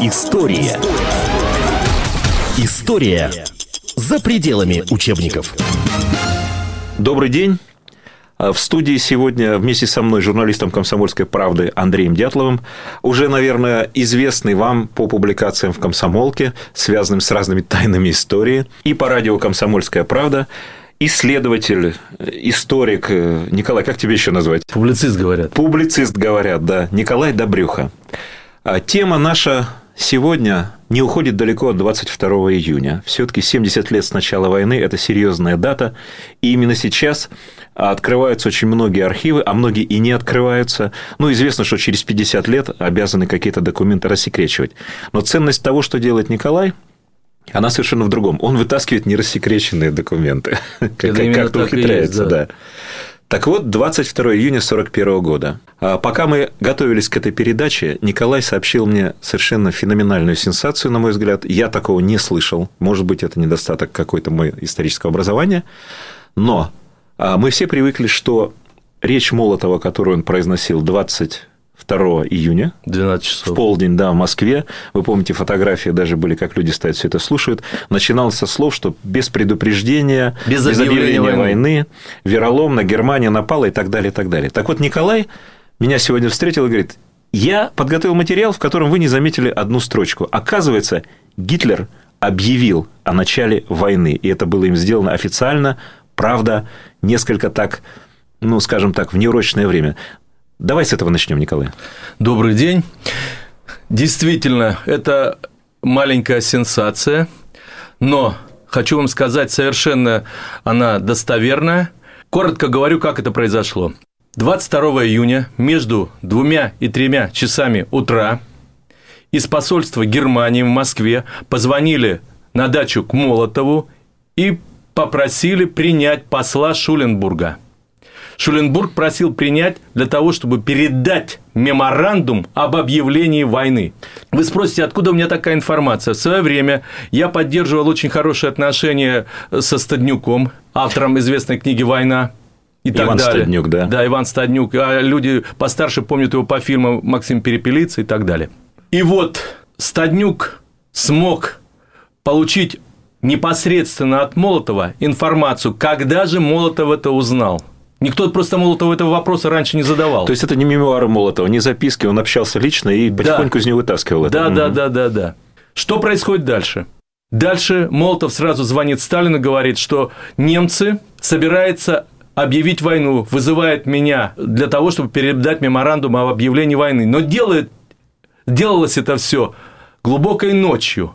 История. История за пределами учебников. Добрый день. А В студии сегодня вместе со мной журналистом «Комсомольской правды» Андреем Дятловым, уже, наверное, известный вам по публикациям в «Комсомолке», связанным с разными тайнами истории, и по радио «Комсомольская правда», исследователь, историк, Николай, как тебе еще назвать? Публицист говорят. Публицист говорят, да, Николай Добрюха. А Тема наша сегодня не уходит далеко от 22 июня. Все-таки 70 лет с начала войны – это серьезная дата. И именно сейчас открываются очень многие архивы, а многие и не открываются. Ну, известно, что через 50 лет обязаны какие-то документы рассекречивать. Но ценность того, что делает Николай, она совершенно в другом. Он вытаскивает нерассекреченные документы. Как-то ухитряется, да. Так вот, 22 июня 1941 года. А пока мы готовились к этой передаче, Николай сообщил мне совершенно феноменальную сенсацию, на мой взгляд. Я такого не слышал. Может быть, это недостаток какой-то моего исторического образования. Но а, мы все привыкли, что речь Молотова, которую он произносил 20 2 июня. 12 часов. В полдень, да, в Москве. Вы помните, фотографии даже были, как люди стоят, все это слушают. Начиналось со слов, что без предупреждения, без, без объявления войны. войны, вероломно Германия напала и так далее, и так далее. Так вот, Николай меня сегодня встретил и говорит, я подготовил материал, в котором вы не заметили одну строчку. Оказывается, Гитлер объявил о начале войны, и это было им сделано официально, правда, несколько так ну, скажем так, в неурочное время. Давай с этого начнем, Николай. Добрый день. Действительно, это маленькая сенсация, но хочу вам сказать, совершенно она достоверная. Коротко говорю, как это произошло. 22 июня между двумя и тремя часами утра из посольства Германии в Москве позвонили на дачу к Молотову и попросили принять посла Шуленбурга – Шуленбург просил принять для того, чтобы передать меморандум об объявлении войны. Вы спросите, откуда у меня такая информация? В свое время я поддерживал очень хорошие отношения со Стаднюком, автором известной книги «Война», и так Иван далее. Стаднюк, да? Да, Иван Стаднюк. А люди постарше помнят его по фильму «Максим Перепелица» и так далее. И вот Стаднюк смог получить непосредственно от Молотова информацию, когда же Молотов это узнал – Никто просто Молотова этого вопроса раньше не задавал. То есть это не мемуары Молотова, не записки, он общался лично и потихоньку да. из него вытаскивал это. Да, да, да, да, да. Что происходит дальше? Дальше Молотов сразу звонит Сталину говорит, что немцы собираются объявить войну, вызывает меня для того, чтобы передать меморандум об объявлении войны. Но делает, делалось это все глубокой ночью,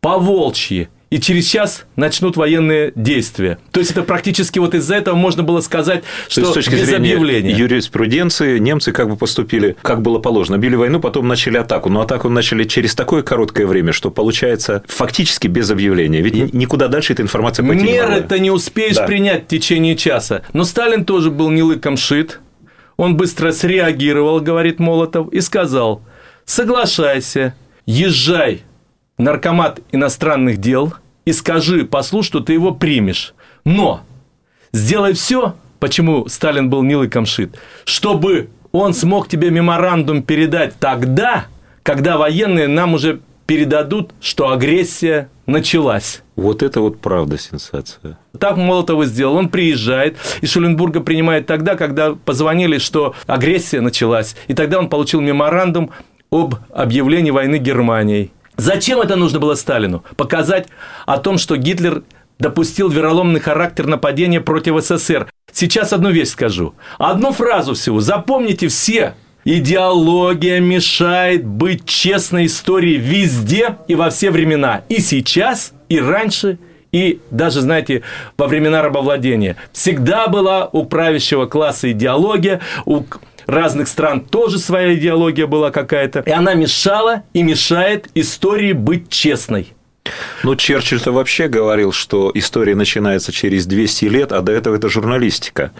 по волчьи, и через час начнут военные действия. То есть это практически вот из-за этого можно было сказать, что То есть, с точки без зрения объявления. юриспруденции немцы как бы поступили, как было положено. Били войну, потом начали атаку. Но атаку начали через такое короткое время, что получается фактически без объявления. Ведь никуда дальше эта информация пойти Меры ты не успеешь да. принять в течение часа. Но Сталин тоже был не лыком шит. Он быстро среагировал, говорит Молотов, и сказал, соглашайся, езжай наркомат иностранных дел и скажи послу, что ты его примешь. Но сделай все, почему Сталин был милый камшит, чтобы он смог тебе меморандум передать тогда, когда военные нам уже передадут, что агрессия началась. Вот это вот правда сенсация. Так Молотов и сделал. Он приезжает, и Шуленбурга принимает тогда, когда позвонили, что агрессия началась. И тогда он получил меморандум об объявлении войны Германией. Зачем это нужно было Сталину? Показать о том, что Гитлер допустил вероломный характер нападения против СССР. Сейчас одну вещь скажу. Одну фразу всего. Запомните все. Идеология мешает быть честной историей везде и во все времена. И сейчас, и раньше, и даже, знаете, во времена рабовладения. Всегда была у правящего класса идеология, у разных стран тоже своя идеология была какая-то. И она мешала и мешает истории быть честной. Ну, Черчилль-то вообще говорил, что история начинается через 200 лет, а до этого это журналистика.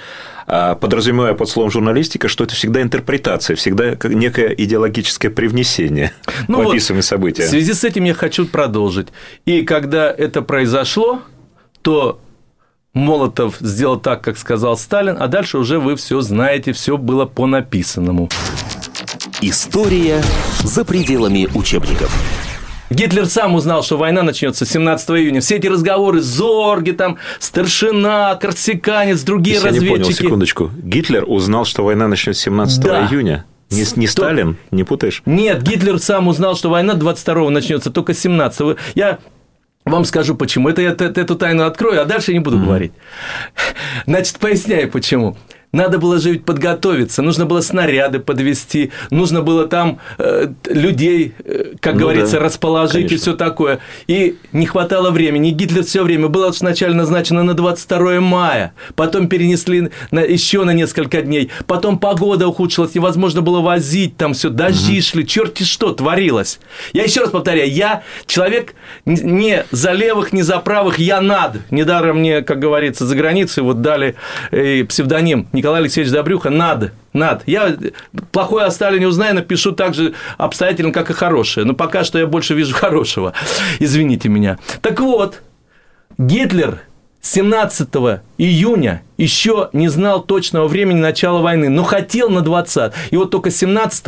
А подразумевая под словом журналистика, что это всегда интерпретация, всегда некое идеологическое привнесение ну в описываемые вот, события. В связи с этим я хочу продолжить. И когда это произошло, то Молотов сделал так, как сказал Сталин, а дальше уже вы все знаете, все было по написанному. История за пределами учебников. Гитлер сам узнал, что война начнется 17 июня. Все эти разговоры, Зорги, там, Старшина, Корсиканец, другие Если разведчики. Я не понял, секундочку. Гитлер узнал, что война начнется 17 Да. июня? Не, не Сталин? Не путаешь? Нет, Гитлер сам узнал, что война 22-го начнется, только 17-го. Я вам скажу почему. Это я эту тайну открою, а дальше не буду говорить. Значит, поясняю почему. Надо было же ведь подготовиться, нужно было снаряды подвести, нужно было там э, людей, э, как Ну говорится, да, расположить и конечно. все такое. И не хватало времени. И Гитлер все время было сначала назначено на 22 мая, потом перенесли на, еще на несколько дней, потом погода ухудшилась, невозможно было возить, там все, дожди шли, черти что творилось. Я еще раз повторяю, я человек не за левых, не за правых, я над. Недаром мне, как говорится, за границей вот дали э, псевдоним Николай Алексеевич Добрюха над. Над. Я плохое о Сталине узнаю, напишу так же обстоятельно, как и хорошее. Но пока что я больше вижу хорошего. Извините меня. Так вот, Гитлер 17 июня еще не знал точного времени начала войны, но хотел на 20. И вот только 17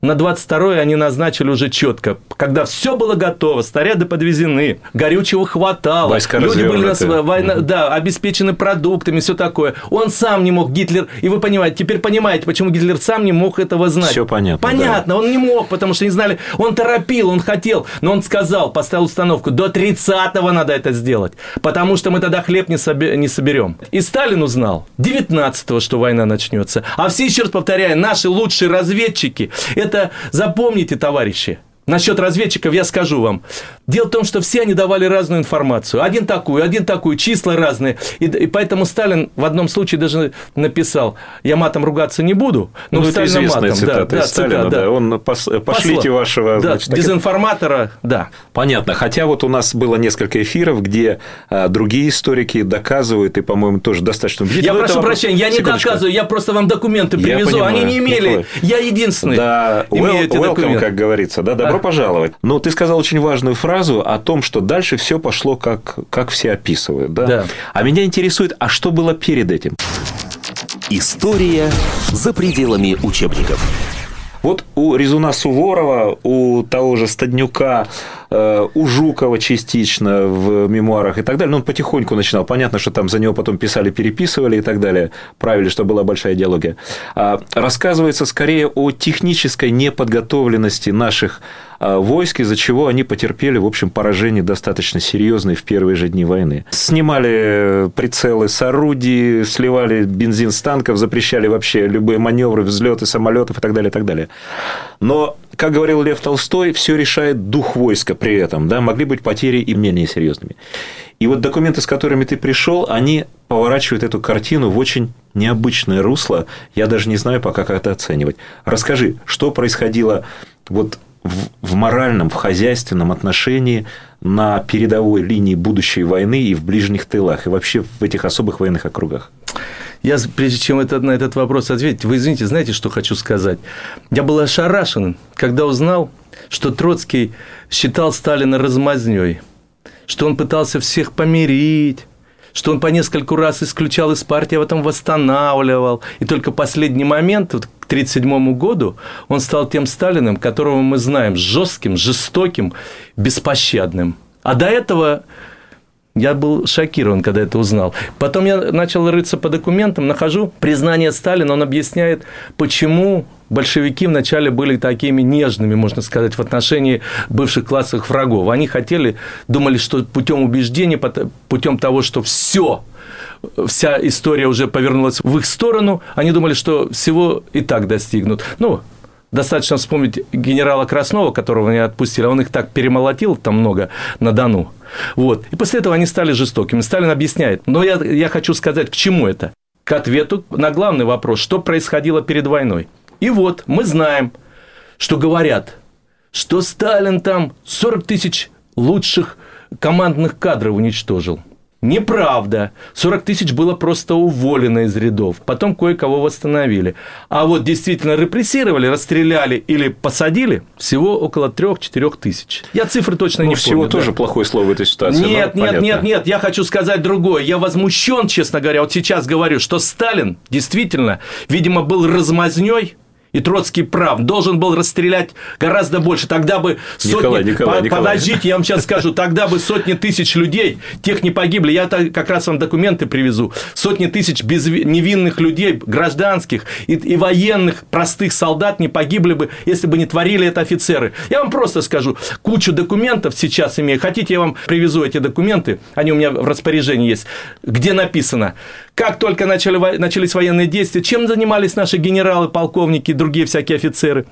на 22 они назначили уже четко, когда все было готово, снаряды подвезены, горючего хватало, Войска люди были на развернуты. сво- война, да, обеспечены продуктами, все такое. Он сам не мог, Гитлер, и вы понимаете, теперь понимаете, почему Гитлер сам не мог этого знать. Всё понятно, Понятно, он не мог, потому что не знали, он торопил, он хотел, но он сказал, поставил установку, до 30-го надо это сделать, потому что мы тогда хлеб не, собе- не соберем. И Сталин узнал 19-го, что война начнется. А все, еще раз повторяю, наши лучшие разведчики, это запомните, товарищи, Насчет разведчиков я скажу вам. Дело в том, что все они давали разную информацию. Один такую, один такую, числа разные. И, и поэтому Сталин в одном случае даже написал, я матом ругаться не буду, но Ну, Сталина матом. цитата да, да, Сталина, цитата, да. Он пос- пошлите Посла. вашего... Да, значит, дезинформатора, да. Понятно. Хотя вот у нас было несколько эфиров, где а, другие историки доказывают, и, по-моему, тоже достаточно убедительно. Я прошу вопрос- прощения, я не Секундочку. доказываю, я просто вам документы привезу. понимаю, Они не имели. Николай. Я единственный. Да, имею well- эти welcome, документы. как говорится, да, добро А. пожаловать. Но ты сказал очень важную фразу о том, что дальше все пошло, как, как все описывают, да? Да. А меня интересует, а что было перед этим? История за пределами учебников. Вот у Резуна Суворова, у того же Стаднюка, э, у Жукова частично в мемуарах и так далее, ну, он потихоньку начинал. Понятно, что там за него потом писали, переписывали и так далее, правили, что была большая идеология. А, Рассказывается скорее о технической неподготовленности наших войск, из-за чего они потерпели, в общем, поражение достаточно серьезное в первые же дни войны. Снимали прицелы с орудий, сливали бензин с танков, запрещали вообще любые маневры, взлеты самолетов и так далее, и так далее. Но, как говорил Лев Толстой, все решает дух войска при этом. Да? Могли быть потери и менее серьезными. И вот документы, с которыми ты пришел, они поворачивают эту картину в очень необычное русло. Я даже не знаю пока, как это оценивать. Расскажи, что происходило вот в, моральном, в хозяйственном отношении на передовой линии будущей войны и в ближних тылах, и вообще в этих особых военных округах? Я, прежде чем это, на этот вопрос ответить, вы извините, знаете, что хочу сказать? Я был ошарашен, когда узнал, что Троцкий считал Сталина размазней, что он пытался всех помирить, что он по нескольку раз исключал из партии, а потом восстанавливал. И только последний момент, вот 1937 году, он стал тем Сталиным, которого мы знаем, жестким, жестоким, беспощадным. А до этого я был шокирован, когда это узнал. Потом я начал рыться по документам, нахожу признание Сталина, он объясняет, почему большевики вначале были такими нежными, можно сказать, в отношении бывших классовых врагов. Они хотели, думали, что путем убеждения, путем того, что все вся история уже повернулась в их сторону, они думали, что всего и так достигнут. Ну, Достаточно вспомнить генерала Краснова, которого они отпустили, он их так перемолотил там много на Дону. Вот. И после этого они стали жестокими. Сталин объясняет. Но я, я хочу сказать, к чему это? К ответу на главный вопрос, что происходило перед войной. И вот мы знаем, что говорят, что Сталин там 40 тысяч лучших командных кадров уничтожил. Неправда. 40 тысяч было просто уволено из рядов. Потом кое-кого восстановили. А вот действительно репрессировали, расстреляли или посадили всего около 3-4 тысяч. Я цифры точно ну, не всего помню. тоже да. плохое слово в этой ситуации. Нет, нет, понятно. нет, нет, я хочу сказать другое. Я возмущен, честно говоря, вот сейчас говорю, что Сталин действительно, видимо, был размазней И Троцкий прав. Должен был расстрелять гораздо больше. Тогда бы сотни... Николай, Николай, Николай. Подождите, я вам сейчас скажу. Тогда бы сотни тысяч людей, тех не погибли. Я как раз вам документы привезу. Сотни тысяч без... невинных людей, гражданских и, и военных, простых солдат не погибли бы, если бы не творили это офицеры. Я вам просто скажу. Кучу документов сейчас имею. Хотите, я вам привезу эти документы? Они у меня в распоряжении есть. Где написано, как только начали, начались военные действия, чем занимались наши генералы, полковники, другие всякие офицеры?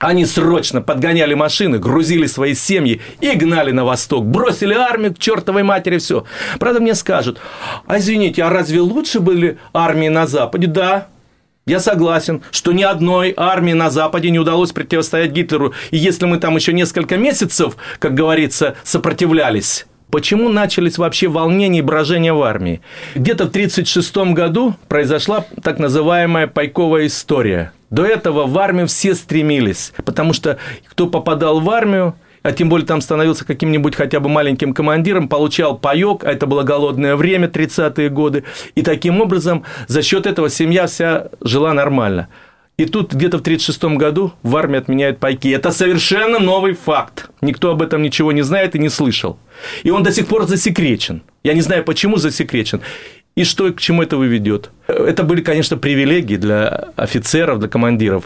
Они срочно подгоняли машины, грузили свои семьи и гнали на восток. Бросили армию к чертовой матери, все. Правда, мне скажут, а извините, а разве лучше были армии на Западе? Да, я согласен, что ни одной армии на Западе не удалось противостоять Гитлеру. И если мы там еще несколько месяцев, как говорится, сопротивлялись, Почему начались вообще волнения и брожения в армии? Где-то в 1936 году произошла так называемая пайковая история. До этого в армию все стремились, потому что кто попадал в армию, а тем более там становился каким-нибудь хотя бы маленьким командиром, получал паек, а это было голодное время, 30-е годы, и таким образом за счет этого семья вся жила нормально. И тут где-то в 1936 году в армии отменяют пайки. Это совершенно новый факт. Никто об этом ничего не знает и не слышал. И он до сих пор засекречен. Я не знаю, почему засекречен. И что к чему это выведет? Это были, конечно, привилегии для офицеров, для командиров.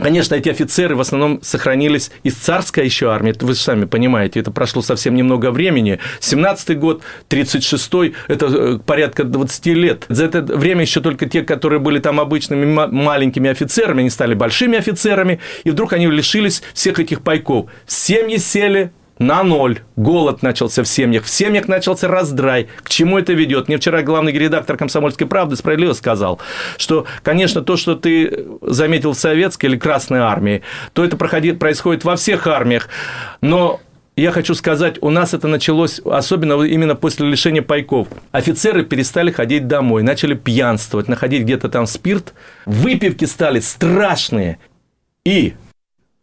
Конечно, эти офицеры в основном сохранились из царской еще армии. Вы сами понимаете, это прошло совсем немного времени. 17-й год, 36-й, это э, порядка 20 лет. За это время еще только те, которые были там обычными маленькими офицерами, они стали большими офицерами, и вдруг они лишились всех этих пайков. Семьи сели, на ноль. Голод начался в семьях. В семьях начался раздрай. К чему это ведет? Мне вчера главный редактор «Комсомольской правды» справедливо сказал, что, конечно, то, что ты заметил в советской или Красной армии, то это проходит, происходит во всех армиях. Но я хочу сказать, у нас это началось особенно именно после лишения пайков. Офицеры перестали ходить домой, начали пьянствовать, находить где-то там спирт. Выпивки стали страшные. И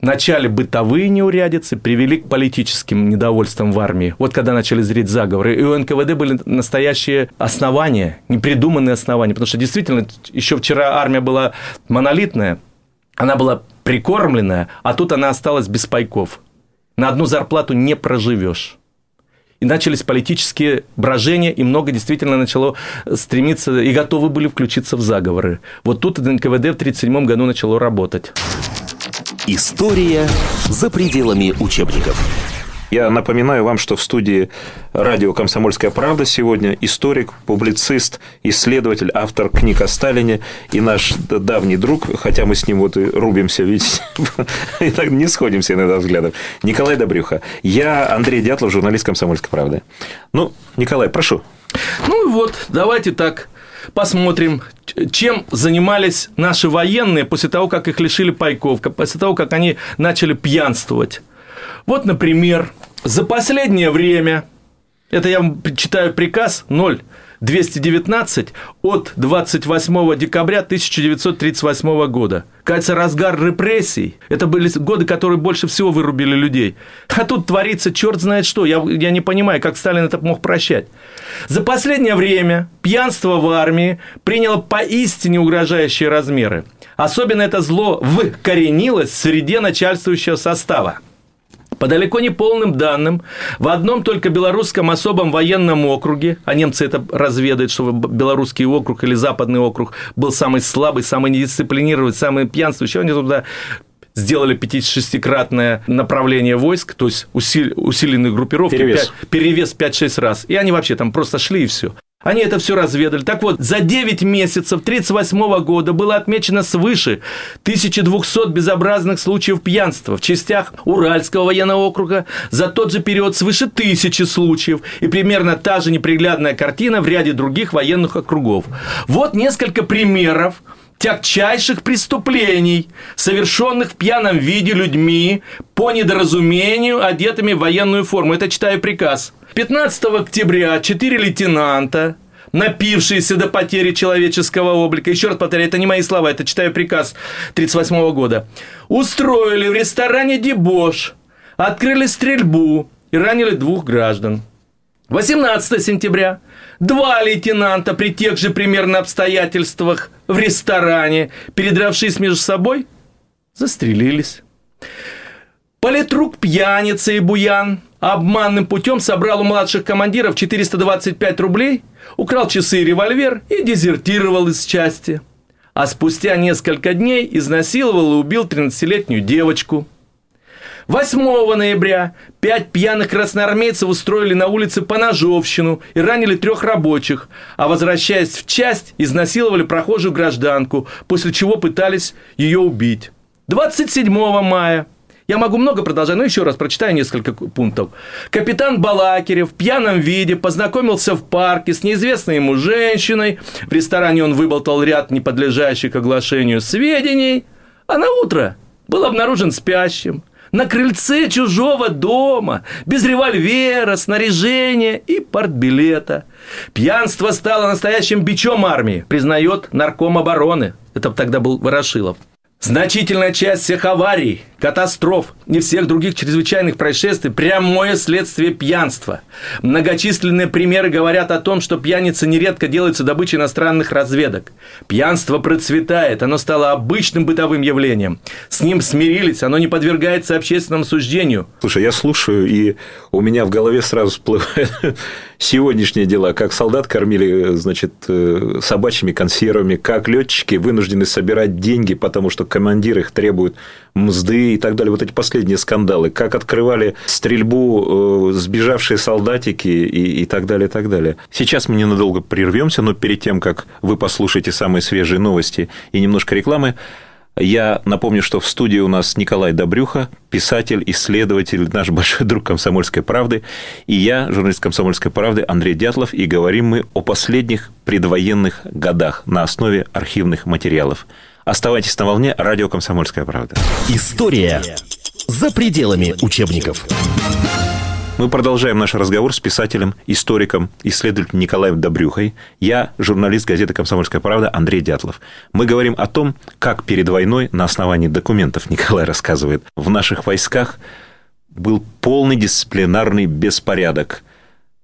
начале бытовые неурядицы привели к политическим недовольствам в армии. Вот когда начали зреть заговоры. И у НКВД были настоящие основания, непридуманные основания. Потому что действительно, еще вчера армия была монолитная, она была прикормленная, а тут она осталась без пайков. На одну зарплату не проживешь. И начались политические брожения, и много действительно начало стремиться, и готовы были включиться в заговоры. Вот тут НКВД в 1937 году начало работать. История за пределами учебников. Я напоминаю вам, что в студии радио «Комсомольская правда» сегодня историк, публицист, исследователь, автор книг о Сталине и наш давний друг, хотя мы с ним вот и рубимся, видите, и так не сходимся иногда взглядом, Николай Добрюха. Я Андрей Дятлов, журналист «Комсомольской правды». Ну, Николай, прошу. Ну вот, давайте так посмотрим, чем занимались наши военные после того, как их лишили пайков, после того, как они начали пьянствовать. Вот, например, за последнее время, это я вам читаю приказ 0 219 от 28 декабря 1938 года. Кажется, разгар репрессий. Это были годы, которые больше всего вырубили людей. А тут творится черт знает что. Я, я не понимаю, как Сталин это мог прощать. За последнее время пьянство в армии приняло поистине угрожающие размеры. Особенно это зло вкоренилось в среде начальствующего состава. По далеко не полным данным, в одном только белорусском особом военном округе, а немцы это разведают, что белорусский округ или западный округ был самый слабый, самый недисциплинированный, самый пьянствующий, они туда сделали 56-кратное направление войск, то есть усиленные группировки, перевес, 5, перевес 5-6 раз. И они вообще там просто шли и все. Они это все разведали. Так вот, за 9 месяцев 1938 года было отмечено свыше 1200 безобразных случаев пьянства в частях Уральского военного округа. За тот же период свыше тысячи случаев. И примерно та же неприглядная картина в ряде других военных округов. Вот несколько примеров тягчайших преступлений, совершенных в пьяном виде людьми по недоразумению, одетыми в военную форму. Это читаю приказ. 15 октября четыре лейтенанта, напившиеся до потери человеческого облика, еще раз повторяю, это не мои слова, это читаю приказ 1938 года, устроили в ресторане «Дебош», открыли стрельбу и ранили двух граждан. 18 сентября два лейтенанта при тех же примерно обстоятельствах в ресторане, передравшись между собой, застрелились. Политрук пьяница и буян обманным путем собрал у младших командиров 425 рублей, украл часы и револьвер и дезертировал из части. А спустя несколько дней изнасиловал и убил 13-летнюю девочку – 8 ноября пять пьяных красноармейцев устроили на улице поножовщину и ранили трех рабочих, а возвращаясь в часть, изнасиловали прохожую гражданку, после чего пытались ее убить. 27 мая я могу много продолжать, но еще раз прочитаю несколько пунктов. Капитан Балакирев в пьяном виде познакомился в парке с неизвестной ему женщиной. В ресторане он выболтал ряд неподлежащих оглашению сведений, а на утро был обнаружен спящим – на крыльце чужого дома, без револьвера, снаряжения и портбилета. Пьянство стало настоящим бичом армии, признает нарком обороны. Это тогда был Ворошилов. Значительная часть всех аварий, катастроф и всех других чрезвычайных происшествий – прямое следствие пьянства. Многочисленные примеры говорят о том, что пьяница нередко делается добычей иностранных разведок. Пьянство процветает, оно стало обычным бытовым явлением. С ним смирились, оно не подвергается общественному суждению. Слушай, я слушаю, и у меня в голове сразу всплывает сегодняшние дела, как солдат кормили, значит, э, собачьими консервами, как летчики вынуждены собирать деньги, потому что командир их требует мзды и так далее. Вот эти последние скандалы, как открывали стрельбу э, сбежавшие солдатики и, и так далее, и так далее. Сейчас мы ненадолго прервемся, но перед тем, как вы послушаете самые свежие новости и немножко рекламы, я напомню, что в студии у нас Николай Добрюха, писатель, исследователь, наш большой друг «Комсомольской правды», и я, журналист «Комсомольской правды» Андрей Дятлов, и говорим мы о последних предвоенных годах на основе архивных материалов. Оставайтесь на волне радио «Комсомольская правда». История за пределами учебников. Мы продолжаем наш разговор с писателем, историком, исследователем Николаем Добрюхой. Я журналист газеты «Комсомольская правда» Андрей Дятлов. Мы говорим о том, как перед войной на основании документов, Николай рассказывает, в наших войсках был полный дисциплинарный беспорядок.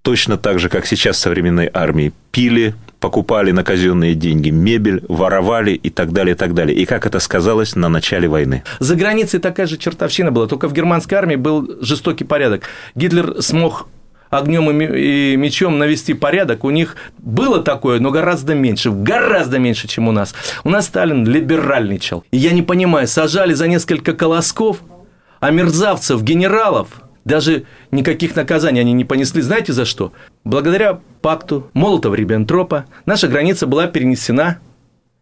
Точно так же, как сейчас в современной армии. Пили, покупали на казенные деньги мебель, воровали и так далее, и так далее. И как это сказалось на начале войны? За границей такая же чертовщина была, только в германской армии был жестокий порядок. Гитлер смог огнем и мечом навести порядок, у них было такое, но гораздо меньше, гораздо меньше, чем у нас. У нас Сталин либеральничал. И я не понимаю, сажали за несколько колосков, а мерзавцев, генералов даже никаких наказаний они не понесли. Знаете за что? Благодаря пакту Молотова-Риббентропа наша граница была перенесена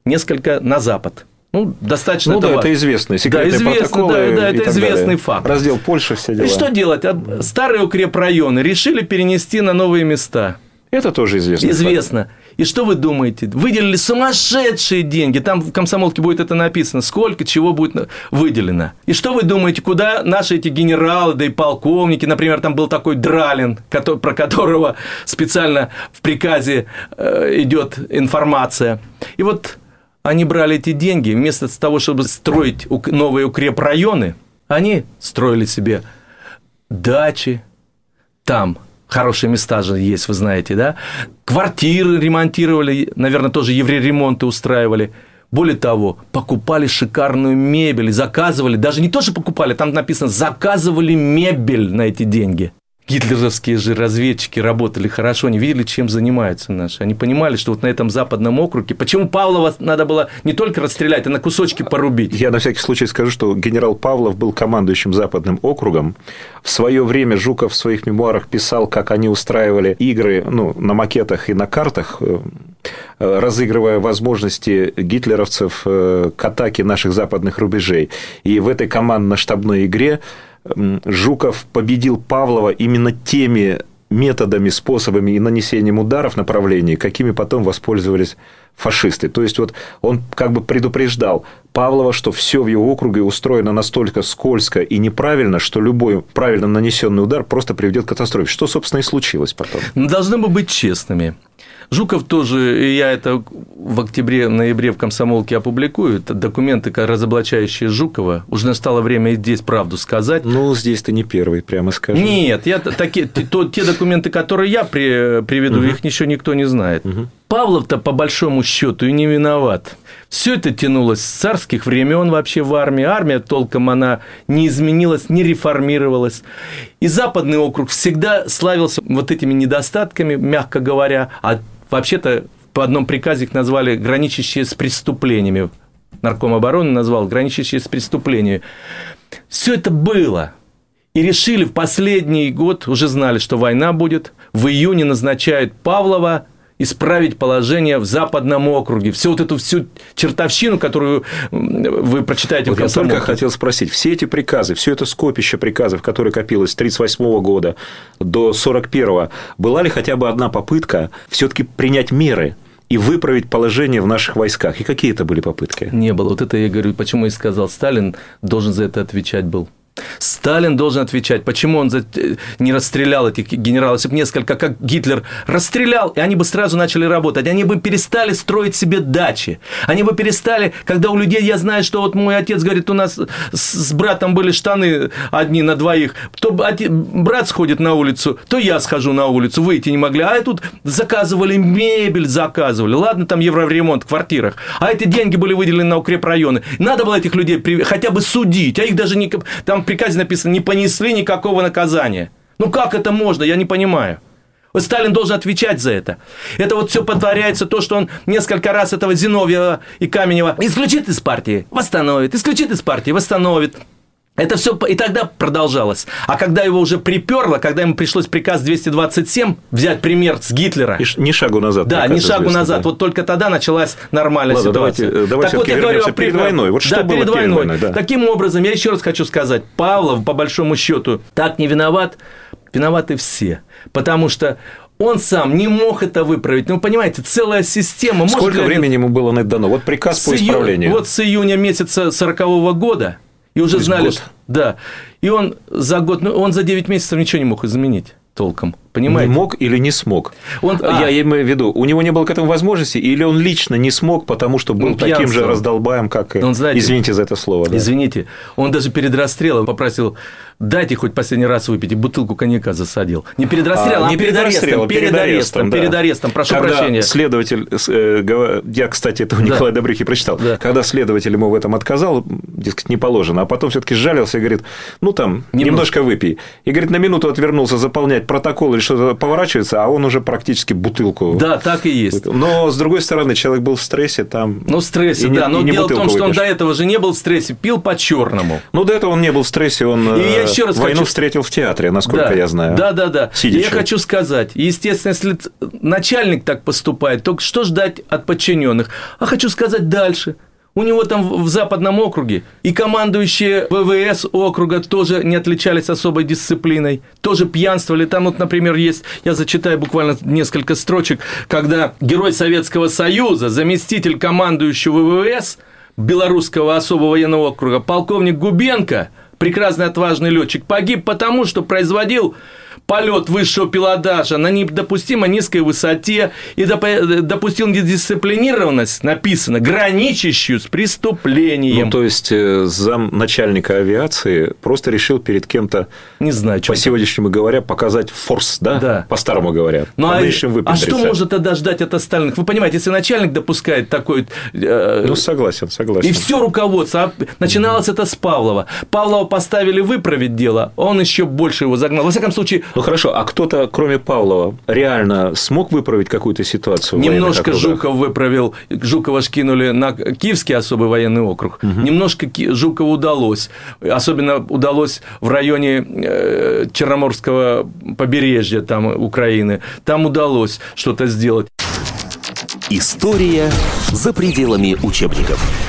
несколько на запад. Ну, достаточно ну, да, это известные секретные да, известно, да, да, это известный далее. факт. Раздел Польши, все дела. И что делать? Старые укрепрайоны решили перенести на новые места. Это тоже известно. Известно. Факт. И что вы думаете? Выделили сумасшедшие деньги. Там в комсомолке будет это написано. Сколько чего будет выделено. И что вы думаете, куда наши эти генералы, да и полковники, например, там был такой Дралин, про которого специально в приказе э, идет информация. И вот они брали эти деньги, вместо того, чтобы строить новые укрепрайоны, они строили себе дачи там – хорошие места же есть, вы знаете, да? Квартиры ремонтировали, наверное, тоже евреремонты устраивали. Более того, покупали шикарную мебель, заказывали, даже не то, что покупали, там написано, заказывали мебель на эти деньги гитлеровские же разведчики работали хорошо, они видели, чем занимаются наши. Они понимали, что вот на этом западном округе... Почему Павлова надо было не только расстрелять, а на кусочки порубить? Я на всякий случай скажу, что генерал Павлов был командующим западным округом. В свое время Жуков в своих мемуарах писал, как они устраивали игры ну, на макетах и на картах, э, разыгрывая возможности гитлеровцев э, к атаке наших западных рубежей. И в этой командно-штабной игре Жуков победил Павлова именно теми методами, способами и нанесением ударов направлений, какими потом воспользовались фашисты. То есть, вот он как бы предупреждал Павлова, что все в его округе устроено настолько скользко и неправильно, что любой правильно нанесенный удар просто приведет к катастрофе. Что, собственно, и случилось потом. Мы должны бы быть честными. Жуков тоже, и я это в октябре-ноябре в «Комсомолке» опубликую, это документы, разоблачающие Жукова. Уже настало время и здесь правду сказать. Ну, здесь ты не первый, прямо скажем. Нет, я, такие, то, те документы, которые я при, приведу, угу. их еще никто не знает. Угу. Павлов-то по большому счету и не виноват. Все это тянулось с царских времен вообще в армии. Армия толком она не изменилась, не реформировалась. И Западный округ всегда славился вот этими недостатками, мягко говоря. А вообще-то по одном приказе их назвали граничащие с преступлениями. Нарком обороны назвал граничащие с преступлениями. Все это было. И решили в последний год, уже знали, что война будет. В июне назначают Павлова исправить положение в Западном округе. Всю вот эту всю чертовщину, которую вы прочитаете вот в Я только хотел спросить, все эти приказы, все это скопище приказов, которое копилось с 1938 года до 1941, была ли хотя бы одна попытка все-таки принять меры и выправить положение в наших войсках? И какие это были попытки? Не было. Вот это я говорю, почему я сказал, Сталин должен за это отвечать был. Сталин должен отвечать, почему он э, не расстрелял этих генералов, если бы несколько, как Гитлер, расстрелял, и они бы сразу начали работать, они бы перестали строить себе дачи, они бы перестали, когда у людей, я знаю, что вот мой отец говорит, у нас с братом были штаны одни на двоих, то брат сходит на улицу, то я схожу на улицу, выйти не могли, а тут заказывали мебель, заказывали, ладно, там евроремонт в квартирах, а эти деньги были выделены на укрепрайоны, надо было этих людей хотя бы судить, а их даже не, там приказе написано, не понесли никакого наказания. Ну как это можно, я не понимаю. Вот Сталин должен отвечать за это. Это вот все подтворяется то, что он несколько раз этого Зиновьева и Каменева исключит из партии, восстановит, исключит из партии, восстановит. Это все и тогда продолжалось. А когда его уже приперло, когда ему пришлось приказ 227 взять пример с Гитлера. И ни шагу назад. Да, ни шагу назад. Да. Вот только тогда началась нормальная Ладно, ситуация. Давайте, давайте так вот я говорю перед войной. Вот что да, было перед войной. войной да. Таким образом, я еще раз хочу сказать, Павлов, по большому счету, так не виноват, виноваты все. Потому что он сам не мог это выправить. Ну, понимаете, целая система. Сколько времени ему было дано? Вот приказ по исправлению. Вот с июня месяца 40 -го года и уже знали, год. что... Да. И он за год, ну, он за 9 месяцев ничего не мог изменить толком. Понимаете? Не мог или не смог? Он, а, я имею в виду, у него не было к этому возможности, или он лично не смог, потому что был таким же раздолбаем, как... Он, знаете, извините за это слово. Да. Извините. Он даже перед расстрелом попросил, дайте хоть последний раз выпить, и бутылку коньяка засадил. Не перед расстрелом, а, а не перед, перед арестом. Перед, перед арестом, да. перед арестом, прошу Когда прощения. следователь, э, я, кстати, это у Николая да. Добрюхи прочитал, да. когда следователь ему в этом отказал, дескать, не положено, а потом все таки сжалился и говорит, ну, там, немножко, немножко выпей. И, говорит, на минуту отвернулся заполнять протокол или что-то поворачивается, а он уже практически бутылку. Да, так и есть. Но с другой стороны, человек был в стрессе там. Ну, в стрессе, и да. Не, но дело в том, что он до этого же не был в стрессе, пил по черному. Ну, до этого он не был в стрессе, он и я еще раз войну хочу... встретил в театре, насколько да, я знаю. Да, да, да. Сидячи. Я хочу сказать, естественно, если начальник так поступает, то что ждать от подчиненных? А хочу сказать дальше. У него там в западном округе и командующие ВВС округа тоже не отличались особой дисциплиной, тоже пьянствовали. Там вот, например, есть, я зачитаю буквально несколько строчек, когда герой Советского Союза, заместитель командующего ВВС Белорусского особого военного округа, полковник Губенко, прекрасный отважный летчик, погиб потому, что производил полет высшего пилотажа на недопустимо низкой высоте и допустил недисциплинированность, написано, граничащую с преступлением. Ну, то есть, э, зам начальника авиации просто решил перед кем-то, не знаю, по сегодняшнему говоря, показать форс, да? Да. По-старому говоря. Ну, а, а что может тогда ждать от остальных? Вы понимаете, если начальник допускает такой... Э, ну, согласен, согласен. И все руководство. А начиналось mm-hmm. это с Павлова. Павлова поставили выправить дело, он еще больше его загнал. Во всяком случае, ну хорошо, а кто-то, кроме Павлова, реально смог выправить какую-то ситуацию? Немножко Жуков выправил. Жукова скинули на Киевский особый военный округ. Угу. Немножко Жукову удалось. Особенно удалось в районе э, Черноморского побережья там, Украины. Там удалось что-то сделать. История за пределами учебников.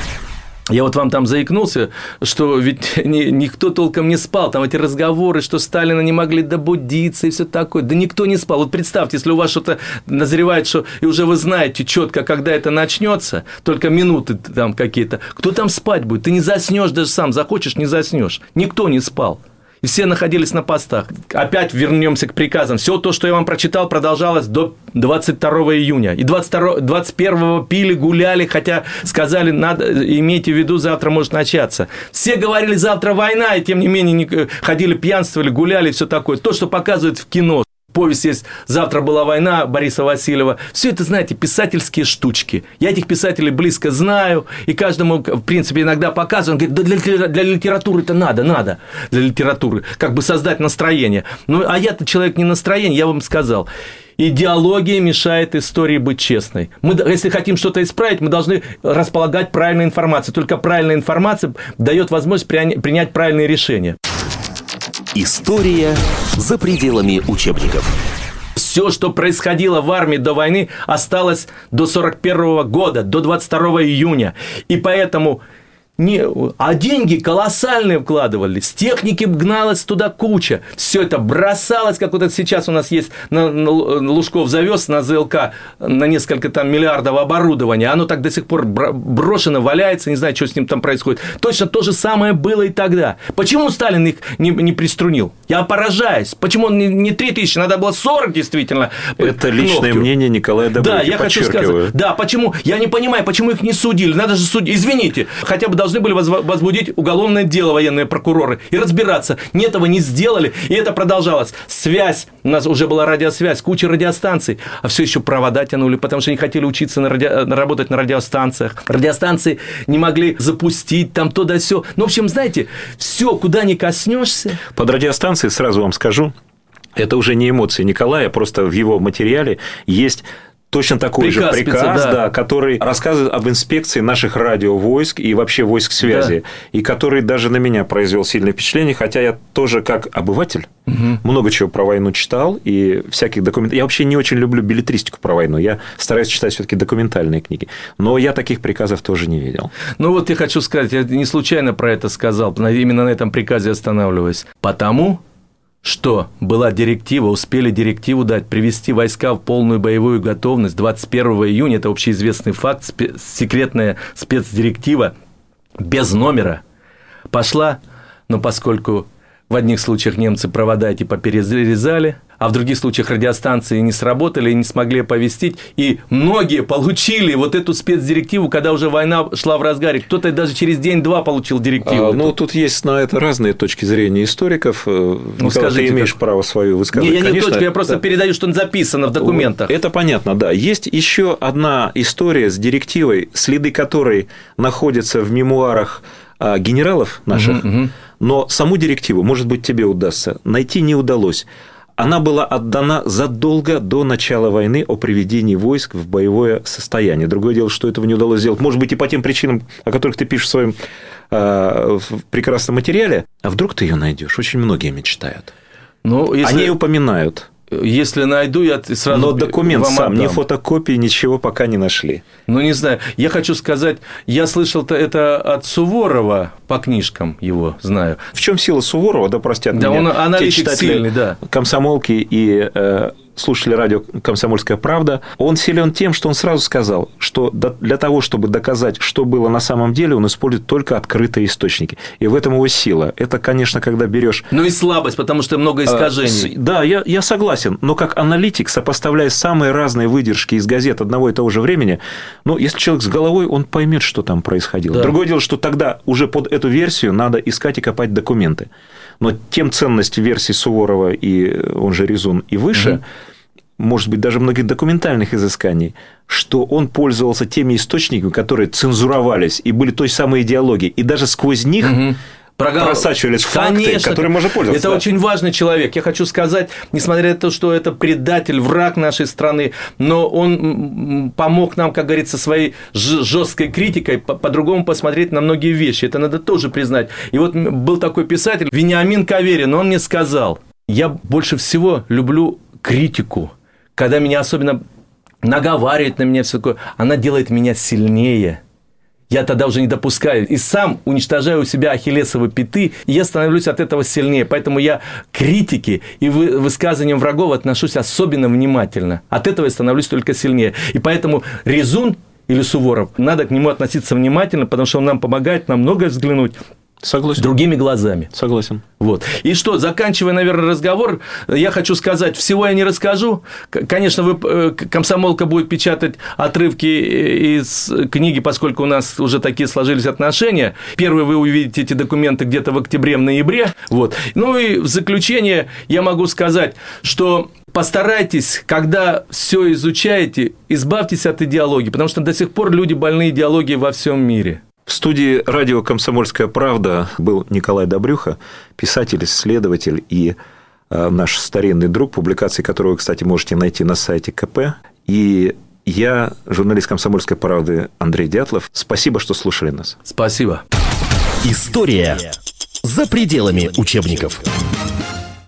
Я вот вам там заикнулся, что ведь ни, никто толком не спал. Там эти разговоры, что Сталина не могли добудиться и все такое. Да никто не спал. Вот представьте, если у вас что-то назревает, что и уже вы знаете четко, когда это начнется, только минуты там какие-то. Кто там спать будет? Ты не заснешь даже сам, захочешь, не заснешь. Никто не спал. Все находились на постах. Опять вернемся к приказам. Все то, что я вам прочитал, продолжалось до 22 июня. И 22, 21 пили, гуляли, хотя сказали, надо, имейте в виду, завтра может начаться. Все говорили, завтра война, и тем не менее не, ходили, пьянствовали, гуляли, все такое. То, что показывают в кино повесть есть «Завтра была война» Бориса Васильева. Все это, знаете, писательские штучки. Я этих писателей близко знаю, и каждому, в принципе, иногда показываю. Он говорит, да для, для литературы это надо, надо для литературы, как бы создать настроение. Ну, а я-то человек не настроение, я вам сказал. Идеология мешает истории быть честной. Мы, если хотим что-то исправить, мы должны располагать правильной информацией. Только правильная информация дает возможность принять правильные решения. История за пределами учебников. Все, что происходило в армии до войны, осталось до 41 года, до 22 июня. И поэтому не, а деньги колоссальные вкладывались, техники гналась туда куча. Все это бросалось, как вот это сейчас у нас есть, на, на Лужков завез на ЗЛК на несколько там миллиардов оборудования. Оно так до сих пор брошено, валяется, не знаю, что с ним там происходит. Точно то же самое было и тогда. Почему Сталин их не, не приструнил? Я поражаюсь. Почему он не, не 3 тысячи, надо было 40 действительно? Это личное мнение Николая Добрыни. Да, я хочу сказать. Да, почему? Я не понимаю, почему их не судили. Надо же судить. Извините, хотя бы должны были возбудить уголовное дело военные прокуроры и разбираться. Не этого не сделали, и это продолжалось. Связь, у нас уже была радиосвязь, куча радиостанций, а все еще провода тянули, потому что не хотели учиться на ради... работать на радиостанциях. Радиостанции не могли запустить там то да все. Ну, в общем, знаете, все, куда не коснешься. Под радиостанцией, сразу вам скажу, это уже не эмоции Николая, просто в его материале есть точно такой приказ, же приказ, да. Да, который рассказывает об инспекции наших радиовойск и вообще войск связи, да. и который даже на меня произвел сильное впечатление, хотя я тоже как обыватель угу. много чего про войну читал и всяких документов. Я вообще не очень люблю билетристику про войну, я стараюсь читать все-таки документальные книги, но я таких приказов тоже не видел. Ну вот я хочу сказать, я не случайно про это сказал, именно на этом приказе останавливаюсь, потому что? Была директива, успели директиву дать, привести войска в полную боевую готовность. 21 июня, это общеизвестный факт, секретная спецдиректива без номера. Пошла, но поскольку в одних случаях немцы провода типа перерезали, а в других случаях радиостанции не сработали и не смогли оповестить. И многие получили вот эту спецдирективу, когда уже война шла в разгаре. Кто-то даже через день-два получил директиву. А, ну, тут есть на это разные точки зрения историков. Э, ну, Николай, скажите, ты имеешь как... право свою высказывать. Не, я не Конечно, точку, я просто да. передаю, что записано в документах. Это понятно, да. Есть еще одна история с директивой, следы которой находятся в мемуарах а, генералов наших, угу, угу. Но саму директиву, может быть, тебе удастся, найти не удалось она была отдана задолго до начала войны о приведении войск в боевое состояние. Другое дело, что этого не удалось сделать. Может быть, и по тем причинам, о которых ты пишешь в своем э, в прекрасном материале. А вдруг ты ее найдешь? Очень многие мечтают. Ну, если... Они упоминают. Если найду, я сразу Но документ вам сам, отдам. ни фотокопии, ничего пока не нашли. Ну, не знаю. Я хочу сказать, я слышал это от Суворова по книжкам его знаю. В чем сила Суворова, да простят да, меня, он аналитик сильный, да. комсомолки и э, слушали радио «Комсомольская правда», он силен тем, что он сразу сказал, что для того, чтобы доказать, что было на самом деле, он использует только открытые источники. И в этом его сила. Это, конечно, когда берешь... Ну и слабость, потому что много а, искажений. Да, я, я согласен. Но как аналитик, сопоставляя самые разные выдержки из газет одного и того же времени, ну, если человек с головой, он поймет, что там происходило. Да. Другое дело, что тогда уже под эту версию надо искать и копать документы. Но тем ценность версии Суворова и он же Резун и выше, угу может быть, даже многих документальных изысканий, что он пользовался теми источниками, которые цензуровались и были той самой идеологией. И даже сквозь них угу. Прогал... просачивались факты, Конечно, которыми можно пользоваться. Это да. очень важный человек. Я хочу сказать, несмотря на то, что это предатель, враг нашей страны, но он помог нам, как говорится, своей жесткой критикой по-другому посмотреть на многие вещи. Это надо тоже признать. И вот был такой писатель Вениамин Каверин, он мне сказал, я больше всего люблю критику когда меня особенно наговаривает на меня все такое, она делает меня сильнее. Я тогда уже не допускаю. И сам уничтожаю у себя ахиллесовы пяты, и я становлюсь от этого сильнее. Поэтому я к критике и высказываниям врагов отношусь особенно внимательно. От этого я становлюсь только сильнее. И поэтому Резун или Суворов, надо к нему относиться внимательно, потому что он нам помогает нам многое взглянуть Согласен. Другими глазами. Согласен. Вот. И что, заканчивая, наверное, разговор, я хочу сказать, всего я не расскажу. Конечно, вы, э, комсомолка будет печатать отрывки э, из книги, поскольку у нас уже такие сложились отношения. Первый вы увидите эти документы где-то в октябре, в ноябре. Вот. Ну и в заключение я могу сказать, что постарайтесь, когда все изучаете, избавьтесь от идеологии, потому что до сих пор люди больны идеологией во всем мире. В студии радио «Комсомольская правда» был Николай Добрюха, писатель, исследователь и э, наш старинный друг, публикации которого кстати, можете найти на сайте КП. И я, журналист «Комсомольской правды» Андрей Дятлов. Спасибо, что слушали нас. Спасибо. История за пределами учебников.